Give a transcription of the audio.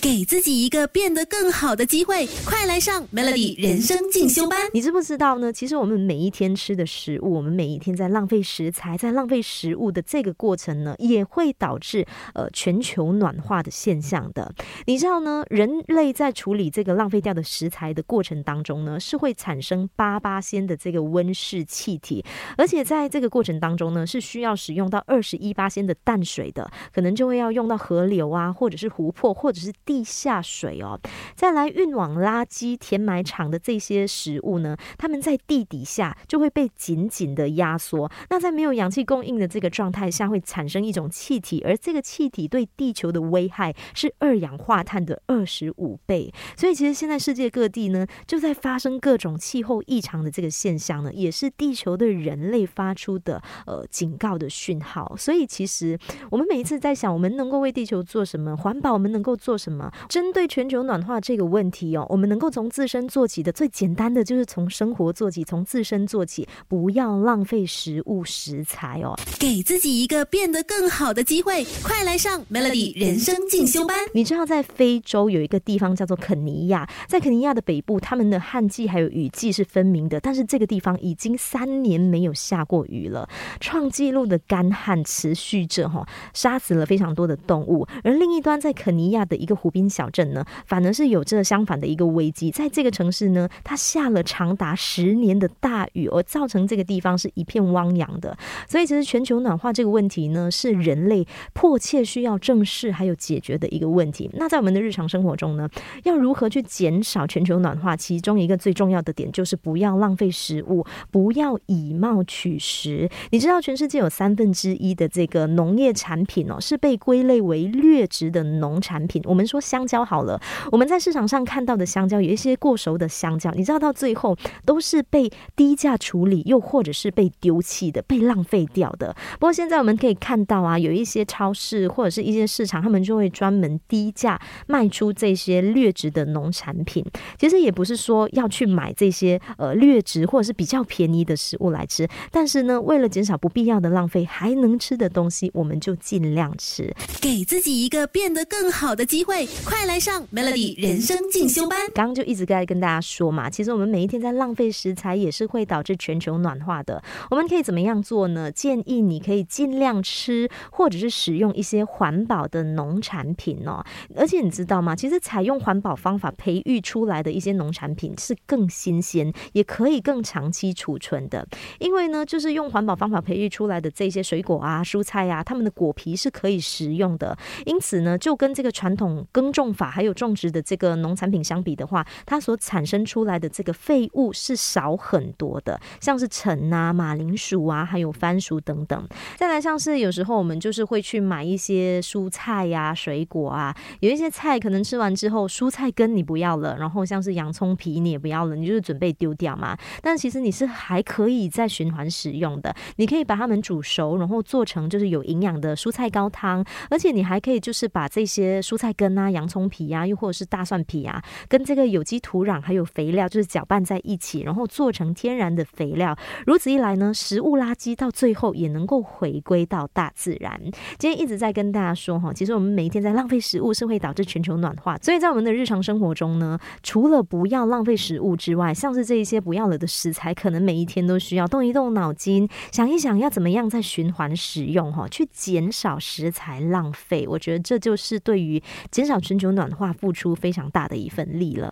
给自己一个变得更好的机会，快来上 Melody 人生进修班。你知不知道呢？其实我们每一天吃的食物，我们每一天在浪费食材，在浪费食物的这个过程呢，也会导致呃全球暖化的现象的。你知道呢？人类在处理这个浪费掉的食材的过程当中呢，是会产生八八仙的这个温室气体，而且在这个过程当中呢，是需要使用到二十一八仙的淡水的，可能就会要用到河流啊，或者是湖泊，或者是。地下水哦，再来运往垃圾填埋场的这些食物呢，它们在地底下就会被紧紧的压缩。那在没有氧气供应的这个状态下，会产生一种气体，而这个气体对地球的危害是二氧化碳的二十五倍。所以，其实现在世界各地呢，就在发生各种气候异常的这个现象呢，也是地球对人类发出的呃警告的讯号。所以，其实我们每一次在想，我们能够为地球做什么，环保，我们能够做什么？针对全球暖化这个问题哦，我们能够从自身做起的最简单的就是从生活做起，从自身做起，不要浪费食物食材哦，给自己一个变得更好的机会，快来上 Melody 人生进修班。你知道在非洲有一个地方叫做肯尼亚，在肯尼亚的北部，他们的旱季还有雨季是分明的，但是这个地方已经三年没有下过雨了，创纪录的干旱持续着哈，杀死了非常多的动物，而另一端在肯尼亚的一个湖。滨小镇呢，反而是有着相反的一个危机。在这个城市呢，它下了长达十年的大雨，而造成这个地方是一片汪洋的。所以，其实全球暖化这个问题呢，是人类迫切需要正视还有解决的一个问题。那在我们的日常生活中呢，要如何去减少全球暖化？其中一个最重要的点就是不要浪费食物，不要以貌取食。你知道，全世界有三分之一的这个农业产品哦，是被归类为劣质的农产品。我们说。香蕉好了，我们在市场上看到的香蕉，有一些过熟的香蕉，你知道到最后都是被低价处理，又或者是被丢弃的、被浪费掉的。不过现在我们可以看到啊，有一些超市或者是一些市场，他们就会专门低价卖出这些劣质的农产品。其实也不是说要去买这些呃劣质或者是比较便宜的食物来吃，但是呢，为了减少不必要的浪费，还能吃的东西，我们就尽量吃，给自己一个变得更好的机会。快来上 Melody 人生进修班。刚刚就一直在跟大家说嘛，其实我们每一天在浪费食材，也是会导致全球暖化的。我们可以怎么样做呢？建议你可以尽量吃，或者是使用一些环保的农产品哦。而且你知道吗？其实采用环保方法培育出来的一些农产品是更新鲜，也可以更长期储存的。因为呢，就是用环保方法培育出来的这些水果啊、蔬菜啊，它们的果皮是可以食用的。因此呢，就跟这个传统耕种法还有种植的这个农产品相比的话，它所产生出来的这个废物是少很多的，像是橙啊、马铃薯啊，还有番薯等等。再来像是有时候我们就是会去买一些蔬菜呀、水果啊，有一些菜可能吃完之后，蔬菜根你不要了，然后像是洋葱皮你也不要了，你就是准备丢掉嘛。但其实你是还可以再循环使用的，你可以把它们煮熟，然后做成就是有营养的蔬菜高汤，而且你还可以就是把这些蔬菜根啊。洋葱皮呀，又或者是大蒜皮啊，跟这个有机土壤还有肥料，就是搅拌在一起，然后做成天然的肥料。如此一来呢，食物垃圾到最后也能够回归到大自然。今天一直在跟大家说哈，其实我们每一天在浪费食物，是会导致全球暖化。所以在我们的日常生活中呢，除了不要浪费食物之外，像是这一些不要了的食材，可能每一天都需要动一动脑筋，想一想要怎么样再循环使用哈，去减少食材浪费。我觉得这就是对于减。全球暖化付出非常大的一份力了。